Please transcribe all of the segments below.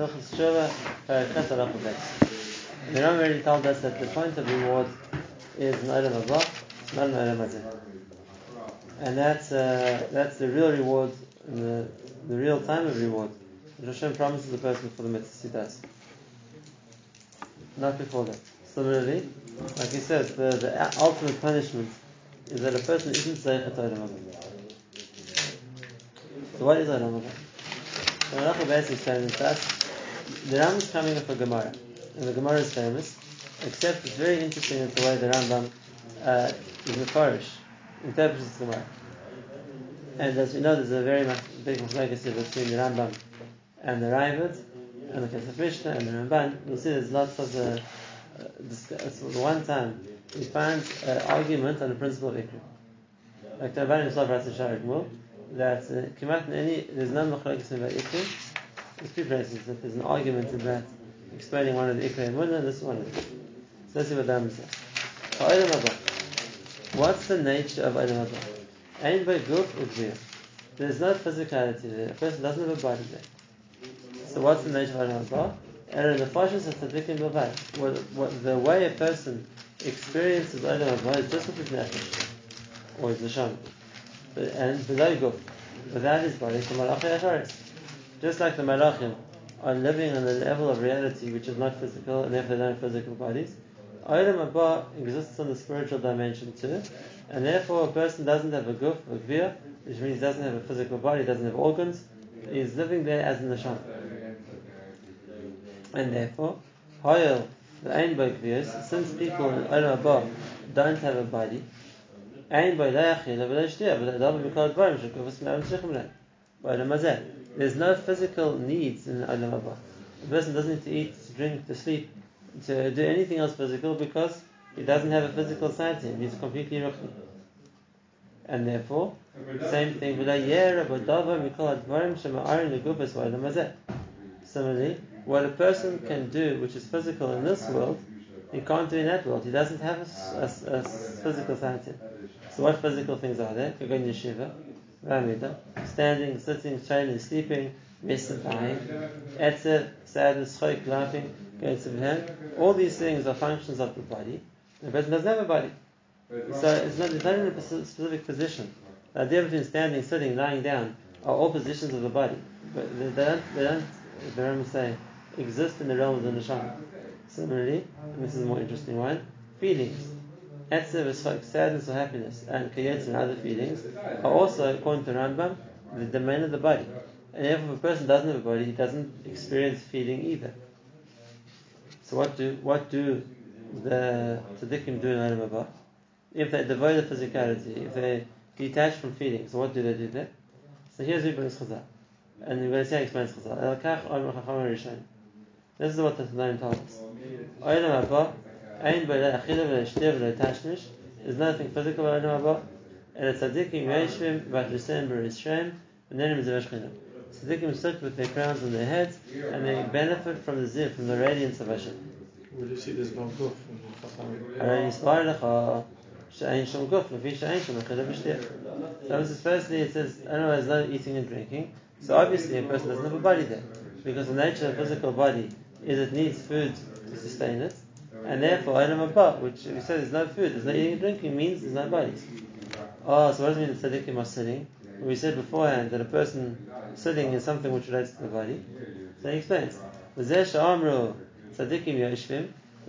The Ram already told us that the point of reward is an item of not an item of And that's, uh, that's the real reward, the, the real time of reward, Hashem promises the person for the mitzvahs. He does. Not before that. Similarly, like he says, the, the ultimate punishment is that a person isn't Zeichet Item of So what is Item of The Malacha basically saying that the Ram is coming up a Gemara, and the Gemara is famous, except it's very interesting in the way the Rambam uh, is Mefarish, interprets the Gemara. And as we know, there's a very much big legacy between the Rambam and the Raavad, and the Kesef Mishnah and the Ramban. You'll see there's lots of uh, uh, the one time we find an argument on the principle of Ikrim. Like the Ramban himself writes in Shaar HaGemul, that uh, in any, there's no machlokes about Ikrim, there's two places that there's an argument about explaining one of the Ikra Munna, and this one them. So let's see what Rambam says. What's the nature of Olam Haba? Ain by guf udvir. There's no physicality there. A person doesn't have a body there. So what's the nature of Olam Haba? And in the fashions of Tzadikim Bavad, what, the way a person experiences Olam Haba is just with his nefesh, or his neshama, and below guf, without his body, from Malachi just like the Malachim are living on a level of reality which is not physical and therefore they don't have physical bodies, Olam Abba exists on the spiritual dimension too, and therefore a person doesn't have a guf, a gvir, which means he doesn't have a physical body, doesn't have organs, he's living there as an neshama. And therefore, Hoyel, the Ein Gvirs, since people in Olam Abba don't have a body, Ein Boy Leachil, but they don't Me'arim Shechem Lehm. There's no physical needs in Olam Haba. A person doesn't need to eat, to drink, to sleep, to do anything else physical because he doesn't have a physical side to him. He's completely ruchni. And therefore, same thing. Similarly, what a person can do, which is physical in this world, he can't do in that world. He doesn't have a, a, a physical side to him. So, what physical things are there? Ramida, standing, sitting, training, sleeping, missing, dying, etzer, sadness, choik, laughing, going to hand. All these things are functions of the body. The person doesn't have a body. So it's not, it's not in a specific position. The idea between standing, sitting, lying down are all positions of the body. But they don't, they don't, the Rambam say, exist in the realm of the neshama. Similarly, and this is a more interesting one, feelings. Etzev sadness or happiness, and kayetz and other feelings are also, according to Rambam, the domain of the body. And if a person doesn't have a body, he doesn't experience feeling either. So what do what do the tzaddikim do in Olam If they devoid of physicality, if they detach from feelings, what do they do there? So here's Ibn Chazal. And we're going to see how explains Chazal. This is what the Tanaim told us. Ain b'la achila b'la ishtir the tashmish There's nothing physical b'la haba, and a tzaddikim yeshvim b'atrusem b'rishvim b'nenim z'vashchina. Tzaddikim sit with their crowns on their heads, and they benefit from the zir, from the radiance of Hashem. Where do you see this long guf? Arin yisbar lecha she'ain shum guf, lefi she'ain shum. So this firstly, it says, anyone is not eating and drinking, so obviously a person doesn't have a body there, because the nature of the physical body is it needs food to sustain it, and therefore, item apart, which we said there's no food, there's no eating and drinking, means there's no bodies. Oh, ah, so what does it mean that tzaddikim are sitting? We said beforehand that a person sitting is something which relates to the body. So he explains. What do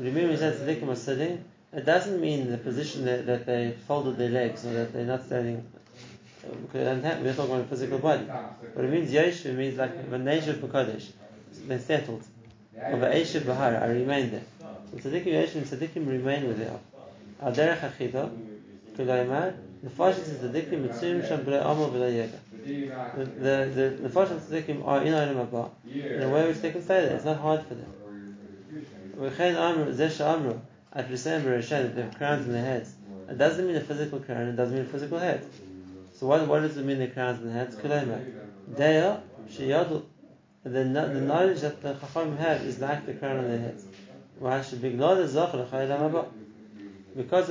you mean when he says tzaddikim are sitting? It doesn't mean the position that, that they folded their legs or that they're not standing. We're talking about a physical body. But it means yashvim means like the they of B'Kodesh. They're settled. Or V'eshiv Bahara, I remain there. So tzaddikim yeshvim, tzaddikim remain with them. Al derech achida, kulayimar, the fashis tzaddikim mitzuyim sham b'lei amo b'lei yega. The the fashis tzaddikim are in Olam Haba in a way which they can stay there. It's not hard for them. V'chein amru zesh amru at Risayim b'Reshen they have crowns in their heads. It doesn't mean a physical crown. It doesn't mean a physical head. So what what does it mean the crowns in the heads? Kulayimar, deya sheyadu. The, the knowledge that the Chacham have is like the crown on their heads. Because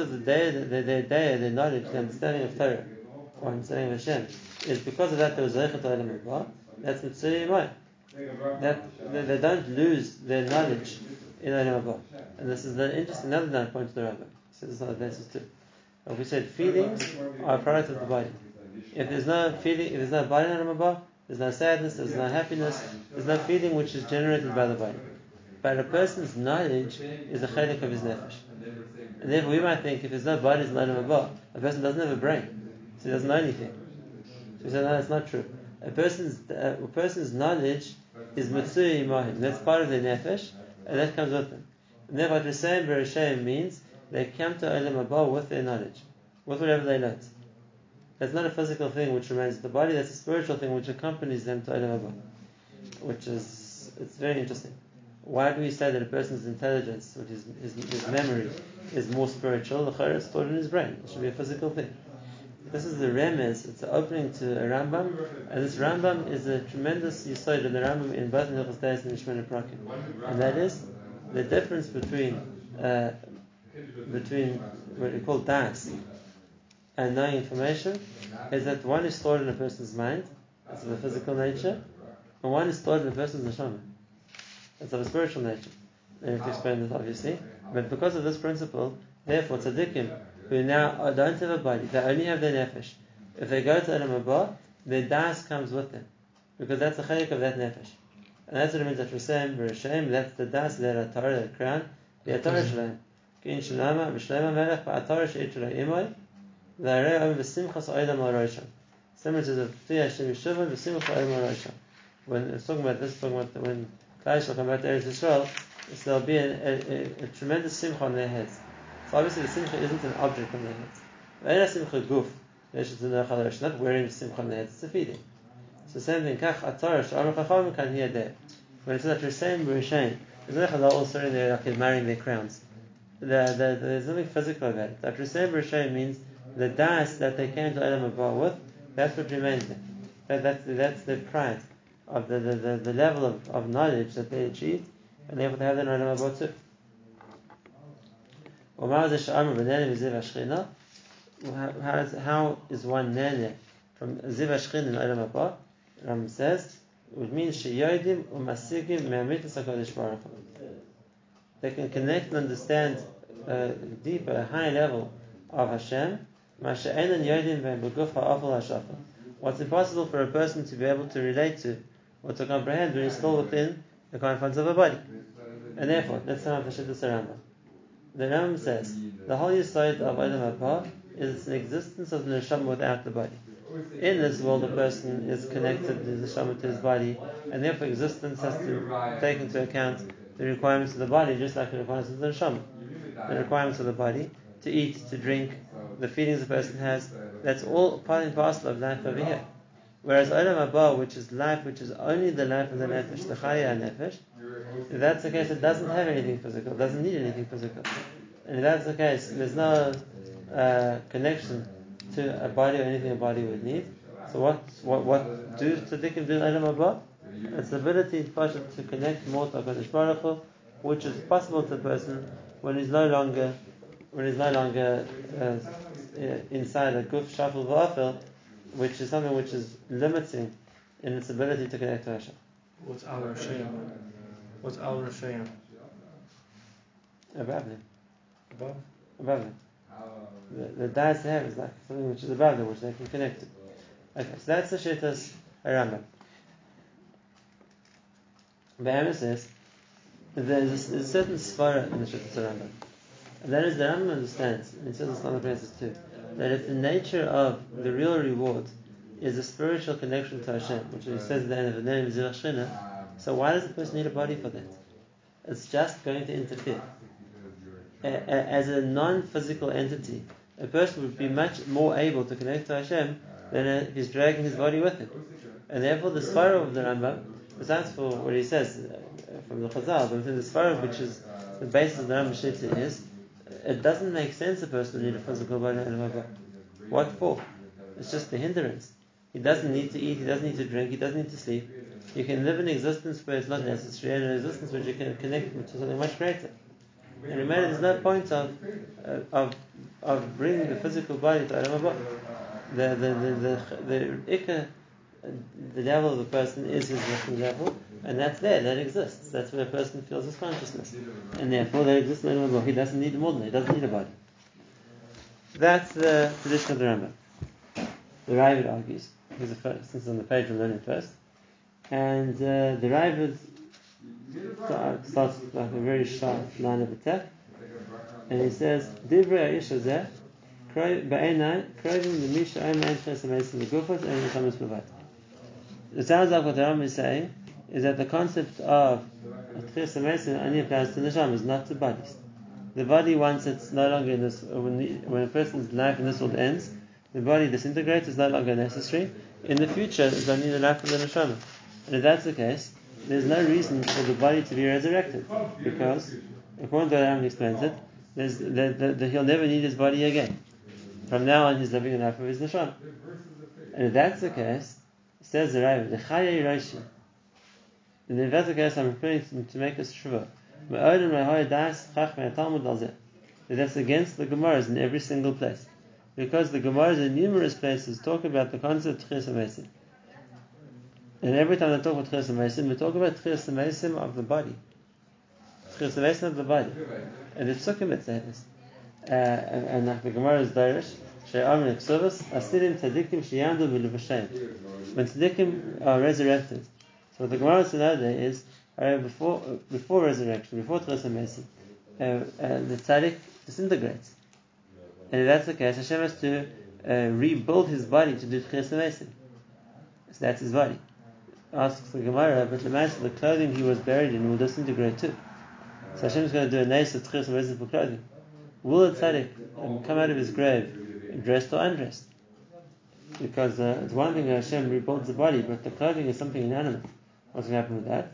of the day, the, the, the day, the knowledge, the understanding of Torah, or understanding of Hashem, is because of that there was Zeichat Olam Haba, that's Mitzvah Yimai. that they, they don't lose their knowledge in Olam Haba. And this is the interesting another point to the Rambam. So this is not basis too. We said, feelings are a product of the body. If there's no feeling, if there's no body in Olam Haba, there's no sadness, there's no happiness, there's no feeling which is generated by the body. But a person's knowledge is a chalik of his nefesh. And therefore we might think if there's no body, in Olam Haba, a person doesn't have a brain. So he doesn't know anything. So we say, no, that's not true. A person's, uh, a person's knowledge is mitzui imahim. That's part of their nefesh, and that comes with them. And therefore, to say Bereshayim means they come to Olam Haba with their knowledge, with whatever they learnt. That's not a physical thing which remains in the body, that's a spiritual thing which accompanies them to Olam Haba. Which is, it's very interesting. Why do we say that a person's intelligence, which is his, his memory, is more spiritual? The Chayr is stored in his brain. It should be a physical thing. This is the remez, it's the opening to a Rambam, and this Rambam is a tremendous yisod of the Rambam in both Hilchos Deis and Shemona Prakim. And that is the difference between uh, between what we call das and knowing information is that one is stored in a person's mind, of a physical nature, and one is stored in a person's neshama. It's of a spiritual nature. I have to ah. explain this obviously. But because of this principle, therefore tzaddikim, who now don't have a body, they only have their nefesh. If they go to Olam Haba, their das comes with them. Because that's the chayik of that nefesh. And that's what it means that Rashem, Rashem, that's the das, the Torah, the crown, the Torah Shalem. Kin Shalama, B'Shalema Melech, Ba'atorah She'it Shalai Imoy, V'arei Om V'simchas Oidam L'Rosham. Similar to the Tiyah Hashem Yeshuvah, V'simchas Oidam L'Rosham. When it's talking about this, talking about when Klai shall come back to Eretz Yisrael, so there'll be a, a, a, tremendous simcha on their heads. So obviously the simcha isn't an object on their heads. Ve'ena simcha guf, not wearing the simcha on their heads, it's a feeling. So same thing, kach atar sh'amar chacham kan there. When it says that Rishaim Rishaim, there's no also in there like marrying their crowns. The, the, there's nothing physical about it. That Rishaim Rishaim means the das that they came to Olam Haba with, that's what remains there. That, that's, that's the pride of the, the, the, the level of, of knowledge that they achieved, and therefore they have that in Olam Haba too. How is, how is one nene from Ziv Ashchin in Olam Haba? Ram says, which means sheyodim umasigim me'amitas HaKadosh Baruch They can connect and understand a deeper, a higher level of Hashem, What's impossible for a person to be able to relate to or to comprehend when he's still within the confines of a body. And therefore, turn off the Shittas Rambam. The Rambam says, the whole side of Olam Haba is an existence of the neshama without the body. In this world, a person is connected to the neshama to his body, and therefore existence has to take into account the requirements of the body, just like the requirements of the neshama. The requirements of the body to eat, to drink, the feelings the person has, that's all part and parcel of life over here. Whereas Olam Haba, which is life, which is only the life of the nefesh, the chaya nefesh, that's the case, it doesn't have anything physical, doesn't need anything physical. And if that's the case, there's no uh, connection to a body or anything a body would need. So what what what do tzaddikim do in Olam Haba? It's the ability to connect more to HaKadosh Baruch Hu, which is possible to a person when he's no longer when he's no longer uh, inside a guf shafel v'afel, which is something which is limiting in its ability to connect to Hashem. What's Al Rashayim? What's Al Rashayim? Above them. Above? Above them. The, the dice they have is like something which is above them, which they can connect to. Okay, so that's the Shittas Rambam. Be'emes says, there's a, there's a certain svara in the Shittas Rambam. And that is the Rambam understands, and he says in the places too, that if the nature of the real reward is a spiritual connection to Hashem, which he says at the end of the name so why does the person need a body for that? It's just going to interfere. As a non-physical entity, a person would be much more able to connect to Hashem than if he's dragging his body with him. And therefore the Sfara of the Rambam, besides for what he says uh, from the Chazal, but the Sfara which is the basis of the Rambam Shita is, it doesn't make sense a person to need a physical body and What for? It's just a hindrance. He doesn't need to eat, he doesn't need to drink, he doesn't need to sleep. You can live an existence where it's not necessary and an existence which you can connect to something much greater. And remember, there's no point of, uh, of, of bringing the physical body to Olam Haba. The, the, the, the, the, the, the level of the person is his working level, And that's there, that exists. That's where a person feels his consciousness. And therefore, that exists in the He doesn't need more than He doesn't need a body. That's the tradition of the Rambam. The Ravid argues. Here's the first, is on the page we're learning first. And uh, the Ravid starts like a very sharp line of attack. And he says, Divrei Aisha Ba'enai, Krovim the Misha Omer and Ches the Gufot and the Thomas. It sounds like what the Rambam is saying is that the concept of Amesim only applies to neshamas, not to bodies. The body, once it's no longer in this, when, the, when a person's life in this world ends, the body disintegrates, is no longer necessary. In the future, it's only the life of the neshama. And if that's the case, there's no reason for the body to be resurrected, because according to the Rambam explains it, there's, the, the, the, he'll never need his body again. From now on, he's living the life of his neshama. And if that's the case, says the Rav, Chaya Roshi. That's the case, I'm referring to, make a shuvah. That's against the Gemaras in every single place. Because the Gemaras in numerous places talk about the concept of Tchias And every time they talk about Tchias they talk about Tchias of the body. Tchias of the body. And the Psukim it says uh, and, and like the Gemara is She'amr Ksuvas, Asidim Tzadikim She'yandu V'Levashem. When Tzadikim are resurrected. So what the Gemara says there is, uh, before, before resurrection, before Tchias uh, uh, the Tzadik disintegrates. And if that's the case, Hashem has to uh, rebuild his body to do Tchias So that's his body. Asks the Gemara, but the man the clothing he was buried in will disintegrate too. So Hashem is going to do a nice of Tchias for clothing. Will tzaddik um, come out of his grave dressed or undressed? Because uh, it's one thing that Hashem rebuilds the body, but the clothing is something inanimate. What's going to happen with that?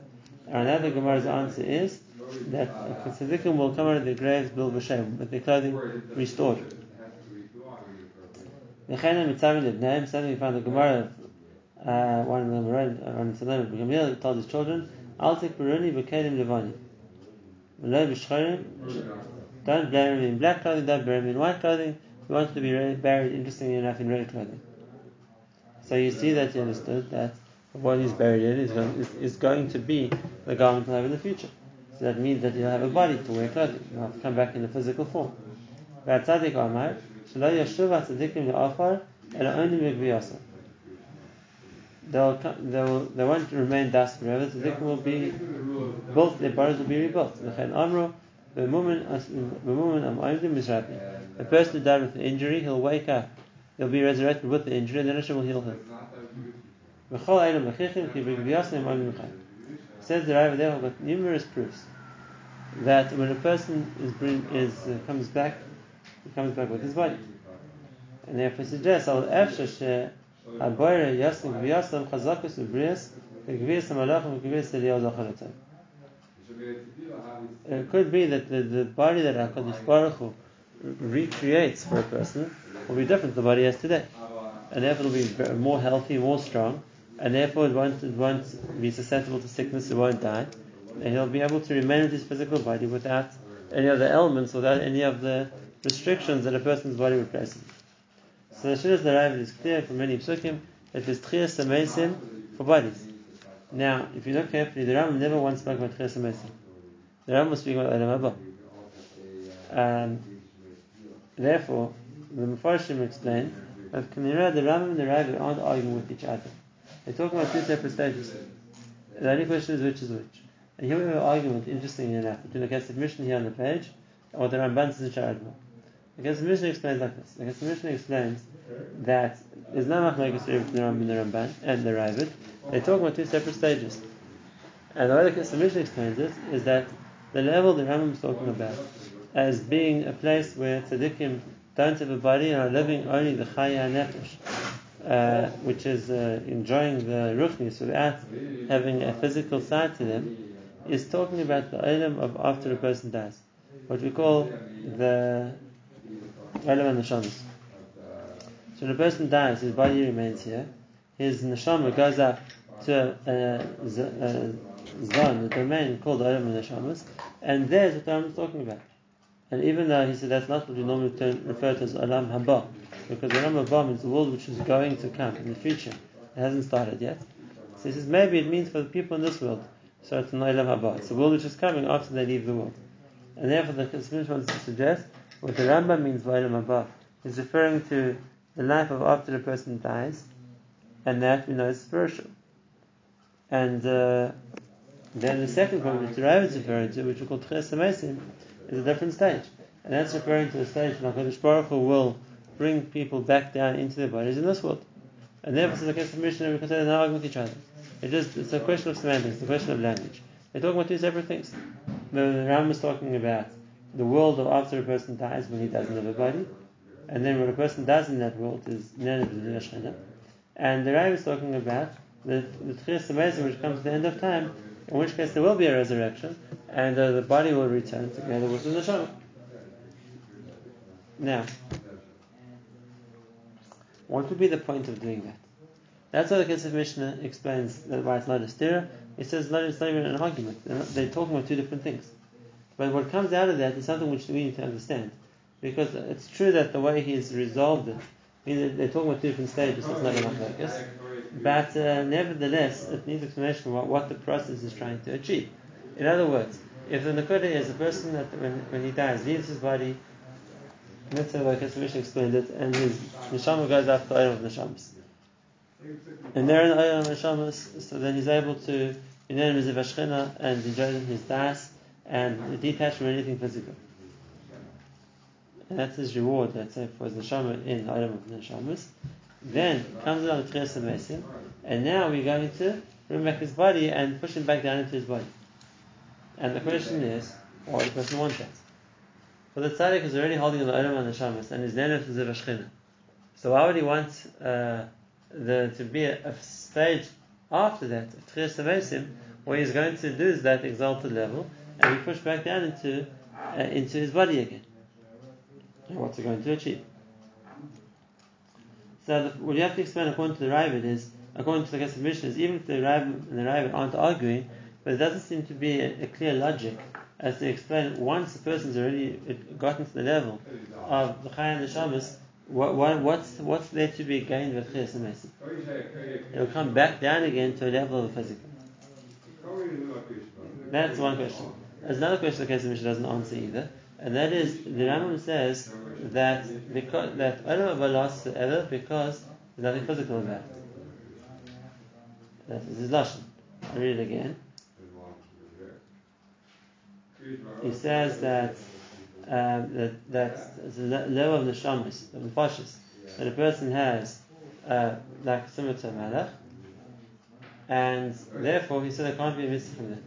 Another Gemara's answer is that a tzaddikim will come out of their graves bil b'shem, with their clothing restored. Something we found the Gemara, uh, one of them, one of them, Gamliel told his children, "I'll take Baruni b'kelim levani." Don't bury him in black clothing, don't bury him in white clothing. He wants to be buried, interestingly enough, in red clothing. So you see that he understood that what he's buried in is going, is, is going to be the garment he'll have in the future. So that means that he'll have a body to wear clothing. He'll have to come back in a physical form. והצדיק אמר, שלא ישוב הצדיקים לעופר, אלא only They'll, they'll, they won't remain dust forever. The tzaddikim will be built, their bodies will be rebuilt. The the A person who died with an injury, he'll wake up. He'll be resurrected with the injury, and then Hashem will heal him. Says the Rav there, got numerous proofs that when a person is, bring, is uh, comes back, he comes back with his body. And therefore suggests, al efsha she haboyre yaslim v'yaslam chazakus v'brias v'gvias hamalachim v'gvias eliyah zacharatzah. It could be that the, the body that HaKadosh Baruch Hu recreates for a person will be different to the body has today. And therefore it will be more healthy, more strong, and therefore it won't, it won't be susceptible to sickness, it won't die. And he'll be able to remain with his physical body without any of the elements, without any of the restrictions that a person's body would place him. So the Shidduch Rav is clear from many psukim that there's Samesim for bodies. Now, if you look carefully, the Rambam never once spoke about Ches HaMesim. The Rambam was speaking about Olam Haba. Um, therefore, the Mepharshim explain that Kanira, the Rambam and the Rav aren't arguing with each other. They're talking about two separate stages. The only question is which is which. And here we have an argument, interestingly enough, between the Kesef Mishnah here on the page and what the Ramban says in Sharadma. The Kesef Mishnah explains like this. The Mishnah explains that there's no machlekes between the Rambam and the Ramban and the Ravid. They talk about two separate stages. And the way the Mishnah explains it is that the level the Rambam is talking about as being a place where tzaddikim don't have a body and are living only the chaya nefesh, uh, which is uh, enjoying the ruchnis without having a physical side to them, is talking about the item of after a person dies, what we call the and the. So when a person dies, his body remains here. His neshama goes up to a, a, zone, the domain called Olam Neshamas, and there's what the is talking about. And even though he said that's not what we normally term, refer to as Olam Haba, because Olam Haba means the world which is going to come in the future. It hasn't started yet. So he says maybe it means for the people in this world So it's an Olam Haba. It's a world which is coming after they leave the world. And therefore the Chasmish wants to suggest what the Rambam means by Olam Haba is referring to the life of after a person dies, and that we know is spiritual. And uh, then the second point, which the Rav is referring to, which we call Tchias is a different stage. And that's referring to the stage when HaKadosh Baruch Hu will bring people back down into their bodies in this world. And therefore, so the case of Mishnah, we can say they're not arguing with each other. It just, it's a question of semantics, it's a question of language. They're talking about two separate things. The, the Ram is talking about the world of after a person dies when he doesn't have a body, and then when a person does in that world is Neneh And the Ram is talking about the, the Tchias which comes at the end of time, in which case there will be a resurrection, and uh, the body will return together with the neshama. Now, what would be the point of doing that? That's why the Kesef Mishnah explains that why it's not a stira. It says it's not even an argument. They're, not, they're, talking about two different things. But what comes out of that is something which we need to understand. Because it's true that the way he's resolved it, means they're talking about two different stages, it's not enough focus. But uh, nevertheless, it needs explanation about what the process is trying to achieve. In other words, if the Nakuda is a person that when, when he dies leaves his body, let's say like Mishnah explained it, and his neshama goes up the of Neshamas. And there in the of Neshamas, so then he's able to in name his Vashchina and enjoy his das and detach from anything physical. And that's his reward, let's say, for his neshama in the Ayam of Neshamas. Then comes along Tchias HaMesim, and now we're going to bring back his body and push him back down into his body. And the question is, why the person want that? Well, the tzaddik is already holding on the Olam and the Shamas, and his nenef is a Vashchina. So why would he want uh, there to be a, a, stage after that, Tchias where he's going to lose that exalted level, and be pushed back down into uh, into his body again? And what's it going to achieve? So the, what you have to explain according to the Ravid is, according to the Kesef is even if the Ravid and the Ravid aren't arguing, but it doesn't seem to be a, a, clear logic as to explain once a person's already gotten to the level of the Chai and the Shabbos, what, what, what's, what's there to be gained with Chiyas and It'll come back down again to a level of the physical. That's one question. There's another question the Mishnah doesn't answer either, and that is the Rambam says that because that Olam Haba lasts forever because there's nothing physical about it. That is lashon. I read it again. he says that um, that that the level of the shamis, the fashists, that a person has uh, like similar to a malach, and therefore he said there can't be a mitzvah from there.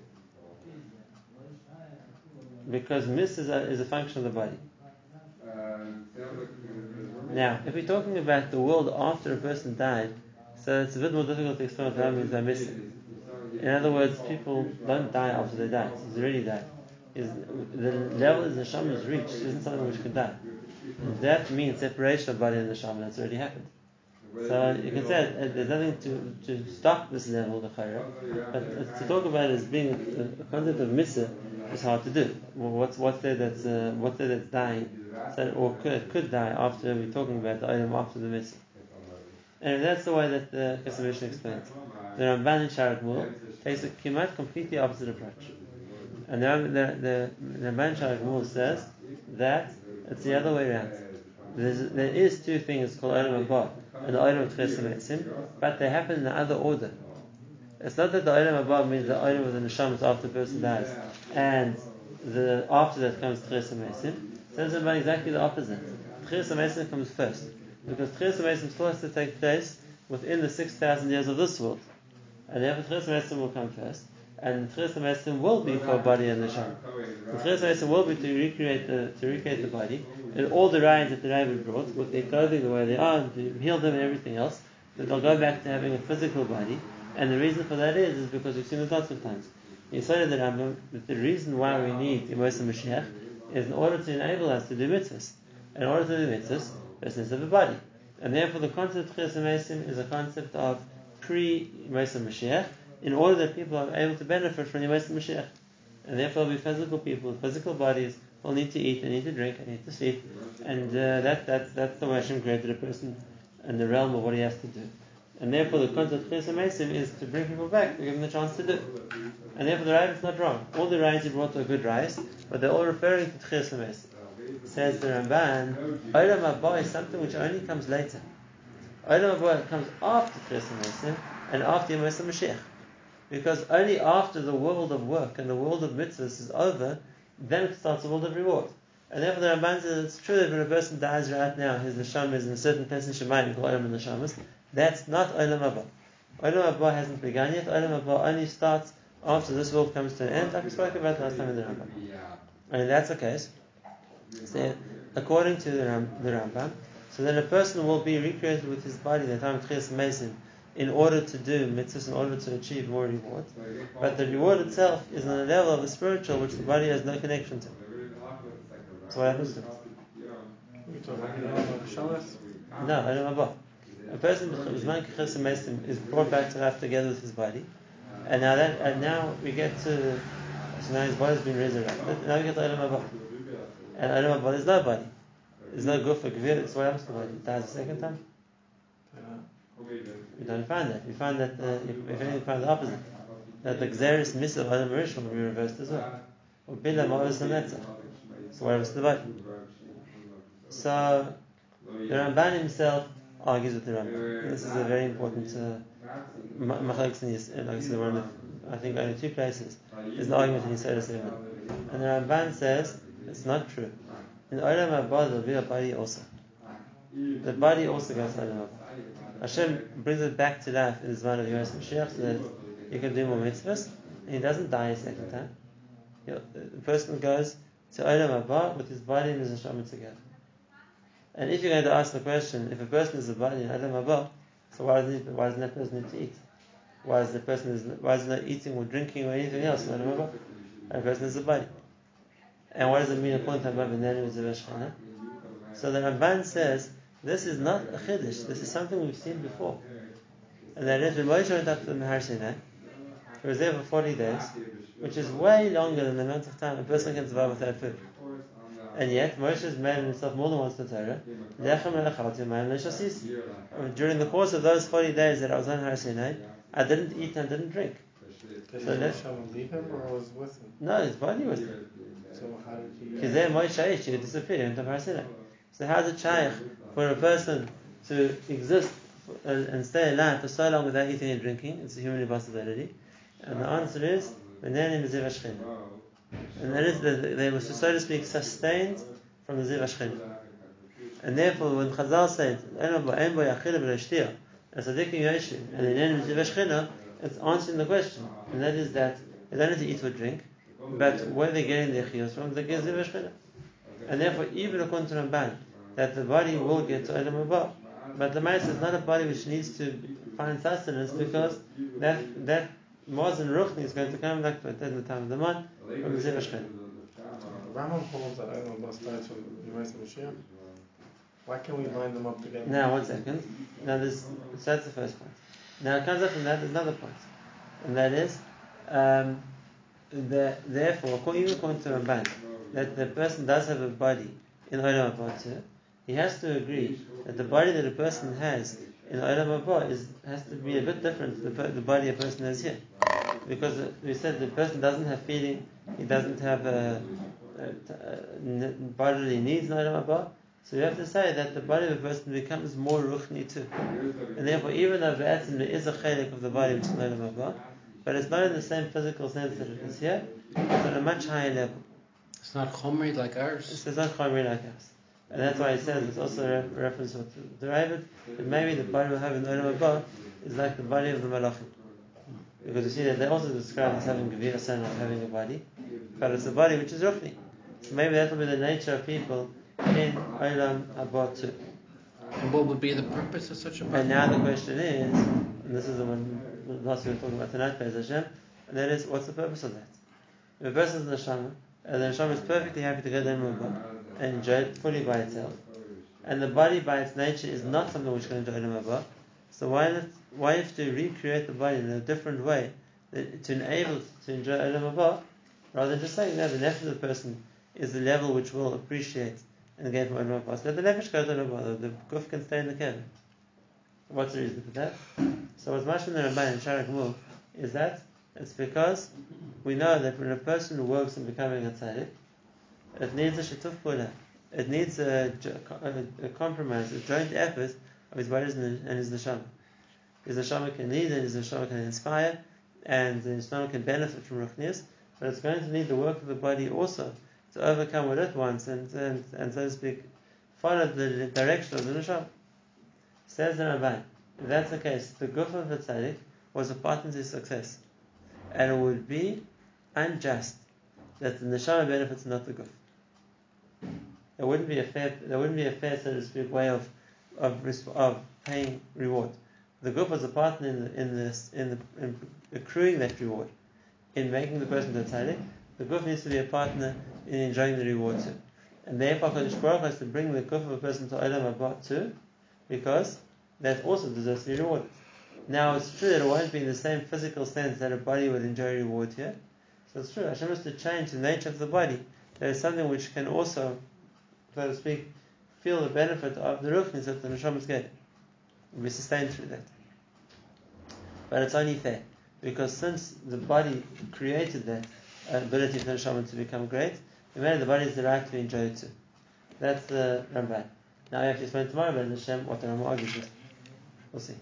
Because mitzvah is a, is a function of the body. Now, if we're talking about the world after a person died, so it's a bit more difficult to explain what that means by mitzvah. In other words, people don't die after they die. He's already died is the level is shaman is reached isn't something which can die. That means separation of body and the shaman That's already happened. So you can say uh, there's nothing to, to stop this level, the chayra, but to talk about it as being a, a concept of mitzvah is hard to do. What's what's there that's uh, what's there that's dying, so, or could, could die after we're talking about the item after the mitzvah. And that's the way that the Kesef explains. The Ramban in Shaar HaGemul takes a kimat completely opposite approach. And the the the Ramban says that it's the other way around. There's, there is two things called Olam Haba and the Olam of Tches but they happen in the other order. It's not that the Olam Haba means the Olam of the Neshamas after the person dies, and the after that comes Tches Mesim. Says about exactly the opposite. Tches Mesim comes first because Tches Mesim still has to take place within the six thousand years of this world, and therefore Tches Mesim will come first and the Tchias will be for body and the Neshama. The Tchias will be to recreate the to recreate the body and all the rides that the Rebbe brought with their clothing the way they are, to heal them and everything else. That they'll go back to having a physical body, and the reason for that is is because we've seen it lots of times. You say the Rambam that the reason why we need Imosa Mashiach is in order to enable us to do mitzvahs. In order to do mitzvahs, there's needs of a body. And therefore the concept of Tchias is a concept of pre-Imosa Mashiach, in order that people are able to benefit from Yemais Mashiach. And therefore, we physical people physical bodies will need to eat, they need to drink, they need to sleep, and uh, that, that, that's the way Hashem created a person and the realm of what he has to do. And therefore, the concept of Chesed is to bring people back, to give them the chance to do. And therefore, the Rav is not wrong. All the Rayas he brought are good Rayas, but they're all referring to Chesed. Says the Ramban, Olam Haba is something which only comes later. Olam Haba comes after Chesed and after Yom Mashiach. Because only after the world of work and the world of mitzvahs is over, then starts the world of reward. And therefore the Ramban says it's true that when a person dies right now, his neshama is in a certain place in Shemayim called Olam Neshamas. That's not Olam Haba. Olam Haba hasn't begun yet. Olam Haba only starts after this world comes to an end, like we spoke about last time in the Rambam. And that's the case, so according to the, Ram, the Rambam, so then a person will be recreated with his body in the time of Chiyas Mesim in order to do mitzvahs, in order to achieve more reward. But the reward itself is on a level of the spiritual which the body has no connection to. So what happens to it? You talking about Olam Shabbos? No, Olam Haba. A person is brought back to life together with his body, and now that and now we get to so now his body's been resurrected. Now we get to Haba. And Olam Haba there's no body. There's no guf for gvir. So what happens to the body? It dies a second time. We don't find that. We find that uh, if, anything, we find the opposite. That the Xeris Misa of Adam Rishon will be reversed as well. So what happens to the body? So the Ramban himself Oh, argues with the Rambam. This is a very important uh, machlokes in Yis- like I said, one of the, I think only two places. There's an argument in Yisrael 7. And the Ramban says it's not true. In Olam Haba there'll be a body also. The body also goes to Olam. Hashem brings it back to life in the Zman of Yeros Mashiach so that you can do more mitzvahs, and he doesn't die a second time. Uh, the person goes to Olam Haba with his body and his neshama together. And if you're going to ask the question, if a person is a body Olam Haba, so why doesn't, why doesn't that person need to eat? Why is the person is, why is not eating or drinking or anything else Olam Haba? A person is a body. And what does it mean Rabbi Nani with the? So the Ramban says this is not a chiddush. This is something we've seen before. And that is when Moshe went up to the Mahar Sinai, he was there for 40 days, which is way longer than the amount of time a person can survive without food. And yet, Moshe has made himself more than once the Torah. "Lechem le'achalti. During the course of those 40 days that I was on Har Sinai, I didn't eat and didn't drink. Did So his that- leave him or was with him? No, his body was there. So how did he? Because there Moshe Aish, he disappeared into Har Sinai. So how's it shaykh for a person to exist uh, and stay alive for so long without eating and drinking? It's a human impossibility. And the answer is, "V'neni miziv hashchina." And that is that they were, so to speak, sustained from the ziv hashchina. And therefore, when Chazal said, as a yoshiv, and in ziv hashchina, it's answering the question, and that is that they don't need to eat or drink, but where they're getting their chiyos from, they get ziv. And therefore, even according to Ramban, that the body will get to Olam Haba. But the mice is not a body which needs to find sustenance because that that Maz and Ruchni is going to come like at the time of the month from the Ziv Rambam holds that Olam Haba starts from Yemais Mashiach. Why can't we line them up together? Now, one second. Now, this, so that's the first point. Now, it comes up from that, there's another point. And that is, um, the, therefore, according- even according to Ramban, that the person does have a body in Olam Haba too, he has to agree that the body that a person has in Olam Haba is, has to be a bit different to the, the body a person has here. Because we said the person doesn't have feeling, he doesn't have uh, t- uh, n- bodily needs in Olam Haba, so you have to say that the body of a person becomes more ruchni too. And therefore, even though Ba'atim is a chelik of the body which is Olam Haba, but it's not in the same physical sense that it is here, it's on a much higher level. It's not chomri like ours. It's not chomri like us. And that's why it says it's also a re- reference to the Ravid, that maybe the body we'll have in Olam Haba is like the body of the Malachim. Because you see that they also describe as having Gevira Sana, having a body, but it's a body which is ruchni. So maybe that will be the nature of people in Olam Haba too. And what would be the purpose of such a body? And now the question is, and this is the one last we were talking about tonight, Be'ez Hashem, and that is, what's the purpose of that? If a person is neshama, and the neshama is perfectly happy to go down Mubah and enjoy it fully by itself, and the body by its nature is not something which can enjoy Olam Haba, so why not, why have to recreate the body in a different way to enable to enjoy Olam Haba, rather than just saying that the nefesh of the person is the level which will appreciate and gain from Olam Haba. So let the nefesh go to Olam Haba, the guf can stay in the cavern. What's the reason for that? So what's Mashman the Ramban in Sharak is that it's because we know that when a person works on becoming a tzaddik, it needs a shatuf pula. It needs a, a, a, compromise, a joint effort of his body and his neshama. His neshama can lead and his neshama can inspire, and the neshama can benefit from ruchnias, but it's going to need the work of the body also to overcome what it wants and, and, and so to speak, follow the direction of the neshama. Says the Rabbi, if that's the case, the guf of the tzaddik was a partner to success, and it would be unjust that the neshama benefits not the guf. There wouldn't be a fair, there wouldn't be a fair, so to speak, way of of, of paying reward. The group was a partner in the, in this in, the, in accruing that reward, in making the person to tzaddik. The guf needs to be a partner in enjoying the reward too. And therefore, Kadosh Baruch has to bring the guf of a person to Olam Haba too, because that also deserves to be rewarded. Now, it's true that it won't be in the same physical sense that a body would enjoy reward here. So it's true, Hashem has to change the nature of the body. There is something which can also, so to speak, feel the benefit of the ruchnis that the neshama is getting. Be sustained through that. But it's only fair because since the body created that uh, ability for the neshama to become great, the man the body has the right to enjoy it too. That's the Ramban. Now we have to explain tomorrow, but Hashem, what the Ramban argues with. We'll see.